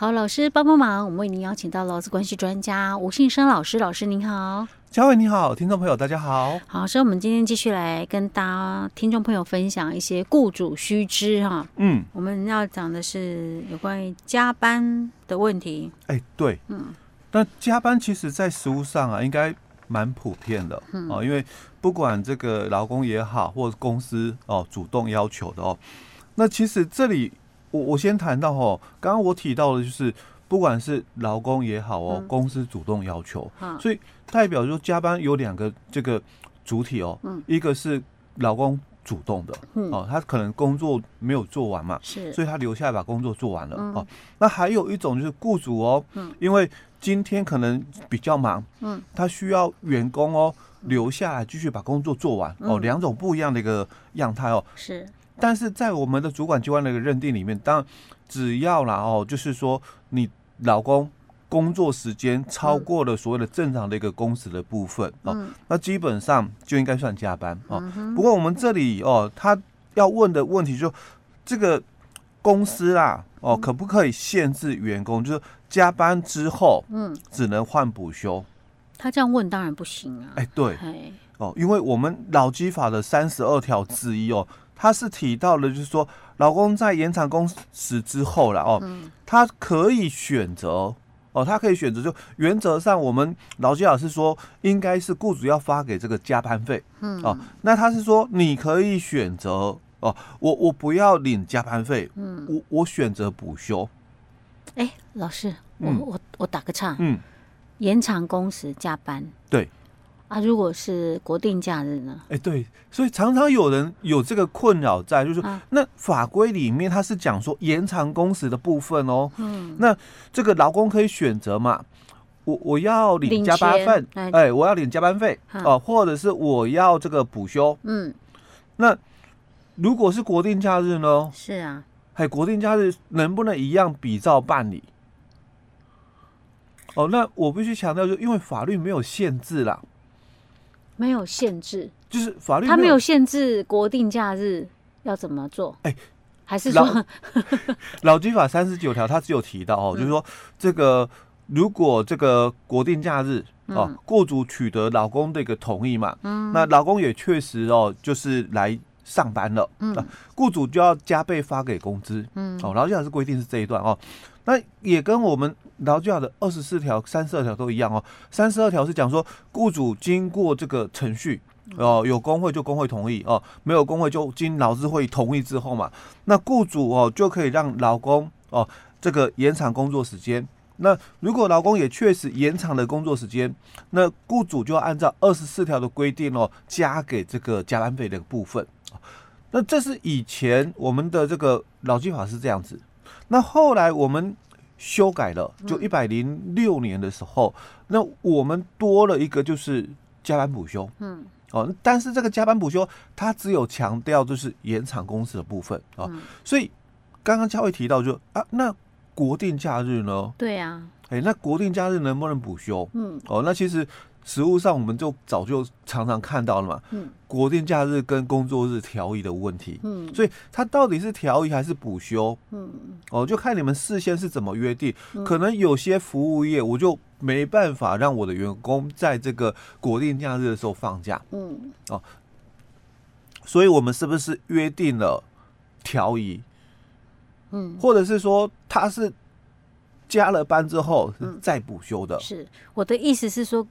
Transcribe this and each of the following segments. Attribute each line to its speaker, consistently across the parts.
Speaker 1: 好，老师帮帮忙，我们为您邀请到劳资关系专家吴信生老师，老师您好，
Speaker 2: 嘉伟你好，听众朋友大家好，
Speaker 1: 好，所以我们今天继续来跟大家听众朋友分享一些雇主须知哈，
Speaker 2: 嗯，
Speaker 1: 我们要讲的是有关于加班的问题，
Speaker 2: 哎、欸，对，嗯，那加班其实在实务上啊，应该蛮普遍的，嗯，哦，因为不管这个劳工也好，或者公司哦主动要求的哦，那其实这里。我我先谈到哦，刚刚我提到的就是，不管是劳工也好哦，嗯、公司主动要求，嗯、所以代表说加班有两个这个主体哦，嗯、一个是劳工主动的，嗯、哦，他可能工作没有做完嘛，是，所以他留下来把工作做完了，嗯、哦，那还有一种就是雇主哦，嗯、因为今天可能比较忙，嗯，他需要员工哦留下来继续把工作做完，嗯、哦，两种不一样的一个样态哦，是。但是在我们的主管机关的一个认定里面，当然只要啦哦，就是说你老公工作时间超过了所谓的正常的一个工时的部分哦，那基本上就应该算加班哦。不过我们这里哦，他要问的问题就这个公司啦哦，可不可以限制员工就是加班之后嗯只能换补休？
Speaker 1: 他这样问当然不行啊。
Speaker 2: 哎，对，哦，因为我们劳基法的三十二条之一哦。他是提到了，就是说，老公在延长工时之后了哦，他可以选择哦，他可以选择，就原则上我们劳基老师说，应该是雇主要发给这个加班费，嗯哦，那他是说你可以选择哦，我我不要领加班费，嗯，我我选择补休。
Speaker 1: 哎，老师，我我我打个岔，嗯，延长工时加班，
Speaker 2: 对。
Speaker 1: 啊，如果是国定假日呢？
Speaker 2: 哎，对，所以常常有人有这个困扰在，就是那法规里面它是讲说延长工时的部分哦。嗯，那这个劳工可以选择嘛？我我要领加班费，哎，哎，我要领加班费哦、或者是我要这个补休。嗯，那如果是国定假日呢？
Speaker 1: 是啊，
Speaker 2: 哎，国定假日能不能一样比照办理？哦，那我必须强调，就因为法律没有限制啦。
Speaker 1: 没有限制，
Speaker 2: 就是法律
Speaker 1: 他没有限制国定假日要怎么做？哎、欸，还是说
Speaker 2: 老基法三十九条，他只有提到哦，嗯、就是说这个如果这个国定假日哦，雇、嗯、主取得老公的一个同意嘛，嗯，那老公也确实哦，就是来上班了，嗯，雇主就要加倍发给工资，嗯，哦，劳基法是规定是这一段哦，那也跟我们。劳基法的二十四条、三十二条都一样哦。三十二条是讲说，雇主经过这个程序哦，有工会就工会同意哦，没有工会就经劳资会同意之后嘛，那雇主哦就可以让劳工哦这个延长工作时间。那如果劳工也确实延长了工作时间，那雇主就要按照二十四条的规定哦，加给这个加班费的部分。那这是以前我们的这个劳基法是这样子，那后来我们。修改了，就一百零六年的时候，嗯、那我们多了一个就是加班补休，嗯，哦，但是这个加班补休它只有强调就是延长工时的部分啊，所以刚刚嘉惠提到就啊，那国定假日呢？
Speaker 1: 对呀、啊，
Speaker 2: 哎，那国定假日能不能补休？嗯，哦，那其实。实物上，我们就早就常常看到了嘛，嗯，国定假日跟工作日调移的问题，嗯，所以它到底是调移还是补休，嗯，哦，就看你们事先是怎么约定，嗯，可能有些服务业我就没办法让我的员工在这个国定假日的时候放假，嗯，哦，所以我们是不是约定了调移？嗯，或者是说他是加了班之后再补休的？
Speaker 1: 是我的意思是说。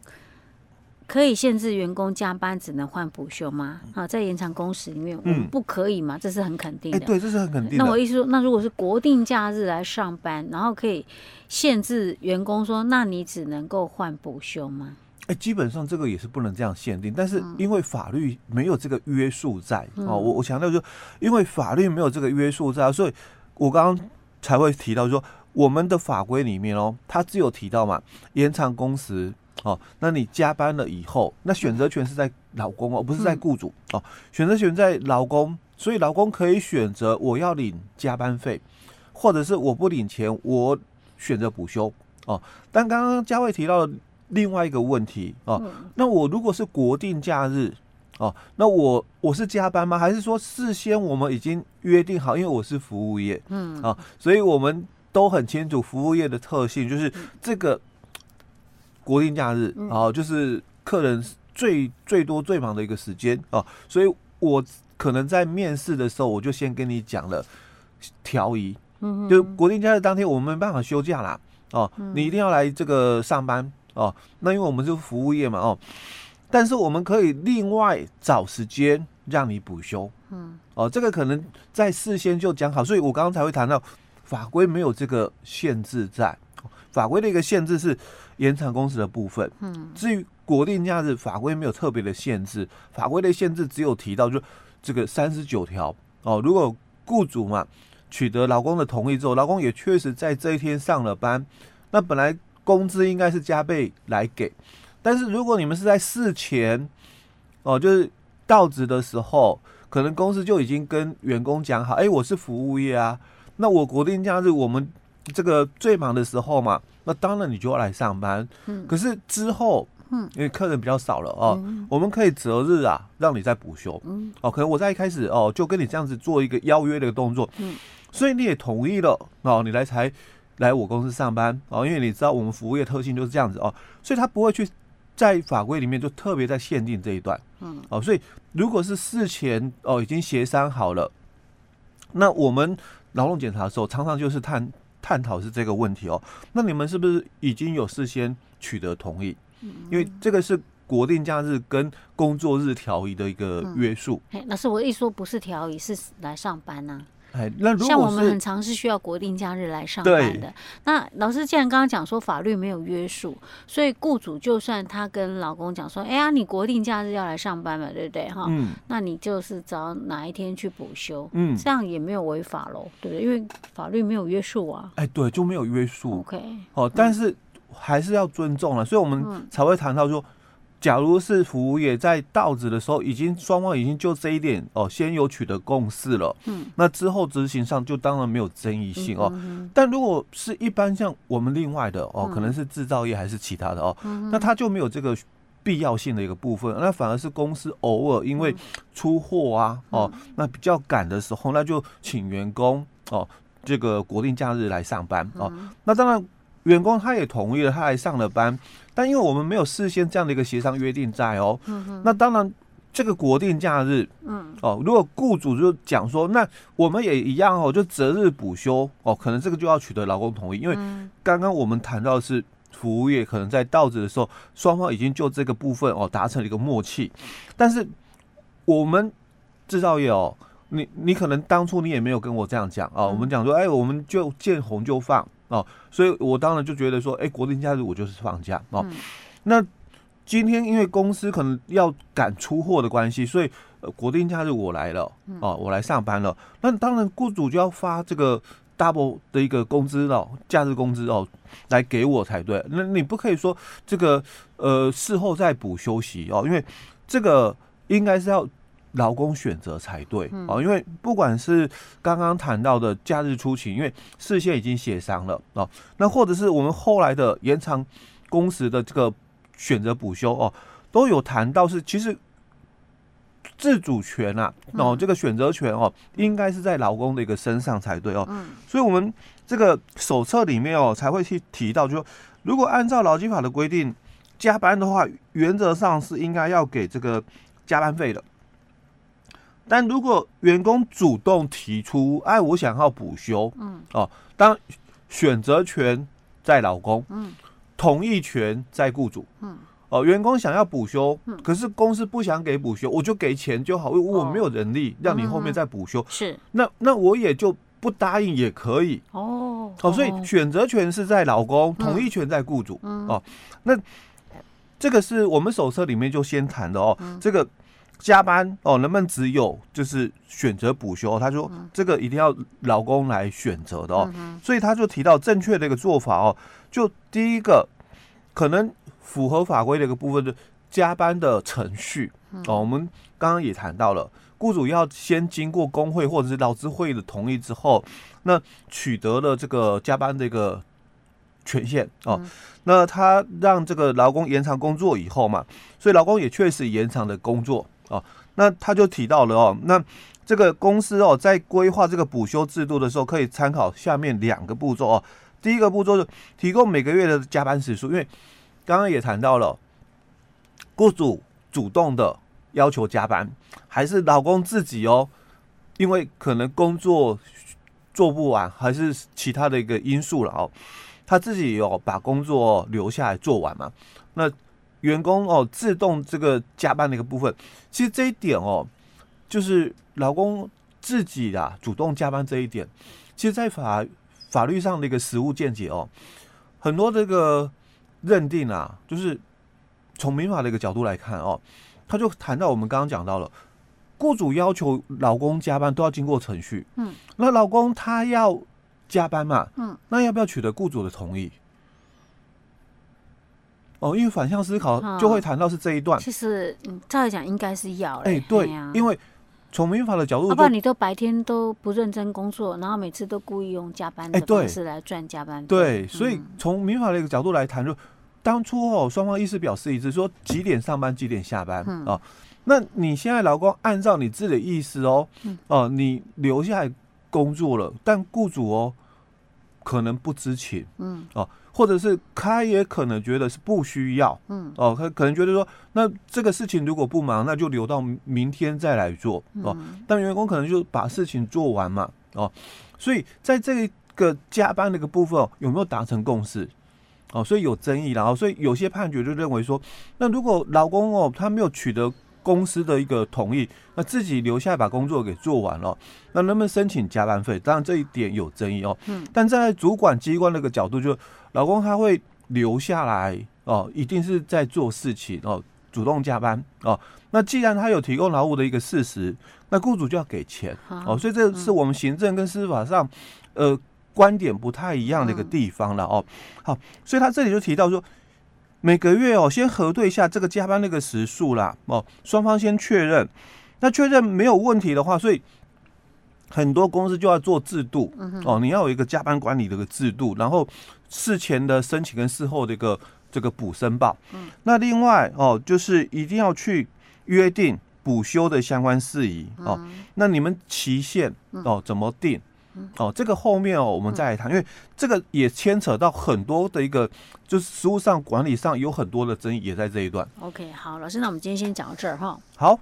Speaker 1: 可以限制员工加班，只能换补休吗？啊，在延长工时里面，我们不可以嘛？嗯、这是很肯定的。
Speaker 2: 欸、对，这是很肯定的。
Speaker 1: 那我意思说，那如果是国定假日来上班，然后可以限制员工说，那你只能够换补休吗？
Speaker 2: 哎、欸，基本上这个也是不能这样限定，但是因为法律没有这个约束在、嗯、哦，我我强调就，因为法律没有这个约束在，所以我刚刚才会提到说，我们的法规里面哦，它只有提到嘛，延长工时。哦，那你加班了以后，那选择权是在老公哦，不是在雇主哦。选择权在老公，所以老公可以选择我要领加班费，或者是我不领钱，我选择补休哦。但刚刚嘉慧提到另外一个问题哦，那我如果是国定假日哦，那我我是加班吗？还是说事先我们已经约定好？因为我是服务业，嗯啊，所以我们。都很清楚服务业的特性，就是这个国定假日啊，就是客人最最多最忙的一个时间哦，所以我可能在面试的时候，我就先跟你讲了调移，嗯，就国定假日当天我们没办法休假啦，哦，你一定要来这个上班哦，那因为我们是服务业嘛，哦，但是我们可以另外找时间让你补休，嗯，哦，这个可能在事先就讲好，所以我刚刚才会谈到法规没有这个限制在，法规的一个限制是延长工时的部分，嗯，至于国定假日法规没有特别的限制，法规的限制只有提到就这个三十九条。哦，如果雇主嘛取得劳工的同意之后，劳工也确实在这一天上了班，那本来工资应该是加倍来给，但是如果你们是在事前哦，就是到职的时候，可能公司就已经跟员工讲好，哎，我是服务业啊，那我国定假日我们这个最忙的时候嘛，那当然你就要来上班，嗯，可是之后。嗯，因为客人比较少了哦，嗯、我们可以择日啊，让你再补休。嗯，哦，可能我在一开始哦，就跟你这样子做一个邀约的一个动作。嗯，所以你也同意了哦，你来才来我公司上班哦，因为你知道我们服务业特性就是这样子哦，所以他不会去在法规里面就特别在限定这一段。嗯，哦，所以如果是事前哦已经协商好了，那我们劳动检查的时候常常就是探探讨是这个问题哦，那你们是不是已经有事先取得同意？因为这个是国定假日跟工作日调移的一个约束。
Speaker 1: 哎、嗯，老师，我一说不是调移，是来上班呢、啊。
Speaker 2: 哎，那如果
Speaker 1: 像我们很常是需要国定假日来上班的。那老师既然刚刚讲说法律没有约束，所以雇主就算他跟老公讲说，哎呀，你国定假日要来上班嘛，对不对？哈，嗯，那你就是找哪一天去补休，嗯，这样也没有违法喽，对不对？因为法律没有约束啊。
Speaker 2: 哎，对，就没有约束。
Speaker 1: OK，
Speaker 2: 哦，但是。还是要尊重了，所以我们才会谈到说，假如是服务业在到职的时候，已经双方已经就这一点哦，先有取得共识了，嗯，那之后执行上就当然没有争议性哦。但如果是一般像我们另外的哦，可能是制造业还是其他的哦，那他就没有这个必要性的一个部分，那反而是公司偶尔因为出货啊哦，那比较赶的时候，那就请员工哦，这个国定假日来上班哦，那当然。员工他也同意了，他还上了班，但因为我们没有事先这样的一个协商约定在哦，嗯、那当然这个国定假日，嗯，哦，如果雇主就讲说，那我们也一样哦，就择日补休哦，可能这个就要取得劳工同意，因为刚刚我们谈到的是服务业，可能在到职的时候，双方已经就这个部分哦达成了一个默契，但是我们制造业哦，你你可能当初你也没有跟我这样讲啊，我们讲说，哎，我们就见红就放。哦，所以我当然就觉得说，哎、欸，国定假日我就是放假哦。嗯、那今天因为公司可能要赶出货的关系，所以、呃、国定假日我来了，哦，我来上班了。那当然雇主就要发这个 double 的一个工资哦，假日工资哦，来给我才对。那你不可以说这个呃事后再补休息哦，因为这个应该是要。劳工选择才对。哦，因为不管是刚刚谈到的假日出勤，因为事先已经协商了哦，那或者是我们后来的延长工时的这个选择补休哦，都有谈到是其实自主权啊哦，这个选择权哦，应该是在劳工的一个身上才对哦，所以我们这个手册里面哦才会去提到，就说如果按照劳基法的规定加班的话，原则上是应该要给这个加班费的。但如果员工主动提出，哎，我想要补休，嗯，哦，当选择权在老公，嗯，同意权在雇主，嗯，哦，员工想要补休，嗯，可是公司不想给补休，我就给钱就好，因为我没有人力让你后面再补休，是，那那我也就不答应也可以，哦，哦，所以选择权是在劳工，同意权在雇主，哦，那这个是我们手册里面就先谈的哦，这个。加班哦，能不能只有就是选择补休？他说这个一定要劳工来选择的哦，所以他就提到正确的一个做法哦，就第一个可能符合法规的一个部分，就加班的程序哦。我们刚刚也谈到了，雇主要先经过工会或者是劳资会议的同意之后，那取得了这个加班的一个权限哦。那他让这个劳工延长工作以后嘛，所以劳工也确实延长了工作。哦，那他就提到了哦，那这个公司哦，在规划这个补休制度的时候，可以参考下面两个步骤哦。第一个步骤是提供每个月的加班时数，因为刚刚也谈到了，雇主主动的要求加班，还是老公自己哦，因为可能工作做不完，还是其他的一个因素了哦，他自己有把工作留下来做完嘛？那员工哦自动这个加班的一个部分，其实这一点哦，就是老公自己啊主动加班这一点，其实，在法。法律上的一个实务见解哦，很多这个认定啊，就是从民法的一个角度来看哦，他就谈到我们刚刚讲到了，雇主要求老公加班都要经过程序，嗯，那老公他要加班嘛，嗯，那要不要取得雇主的同意？哦，因为反向思考就会谈到是这一段，
Speaker 1: 其实嗯，照来讲应该是要，
Speaker 2: 哎，对，因为。从民法的角度，
Speaker 1: 要不然你都白天都不认真工作，然后每次都故意用加班的方式来赚加班费。
Speaker 2: 对，所以从民法的一个角度来谈，就当初哦，双方意思表示一致，说几点上班，几点下班啊。那你现在老公按照你自己的意思哦，哦，你留下来工作了，但雇主哦可能不知情，嗯，哦。或者是他也可能觉得是不需要，嗯，哦，他可能觉得说，那这个事情如果不忙，那就留到明天再来做，哦，但员工可能就把事情做完嘛，哦，所以在这个加班的一个部分，有没有达成共识？哦，所以有争议，然后所以有些判决就认为说，那如果老公哦，他没有取得。公司的一个同意，那自己留下来把工作给做完了，那能不能申请加班费？当然这一点有争议哦。嗯。但站在主管机关那个角度，就老公他会留下来哦，一定是在做事情哦，主动加班哦。那既然他有提供劳务的一个事实，那雇主就要给钱哦。所以这是我们行政跟司法上呃观点不太一样的一个地方了哦。好，所以他这里就提到说。每个月哦，先核对一下这个加班那个时数啦，哦，双方先确认，那确认没有问题的话，所以很多公司就要做制度哦，你要有一个加班管理的一个制度，然后事前的申请跟事后的一个这个补申报，那另外哦，就是一定要去约定补休的相关事宜哦，那你们期限哦怎么定？哦，这个后面哦，我们再来谈，因为这个也牵扯到很多的一个，就是实务上管理上有很多的争议，也在这一段。
Speaker 1: OK，好，老师，那我们今天先讲到这儿哈。
Speaker 2: 好。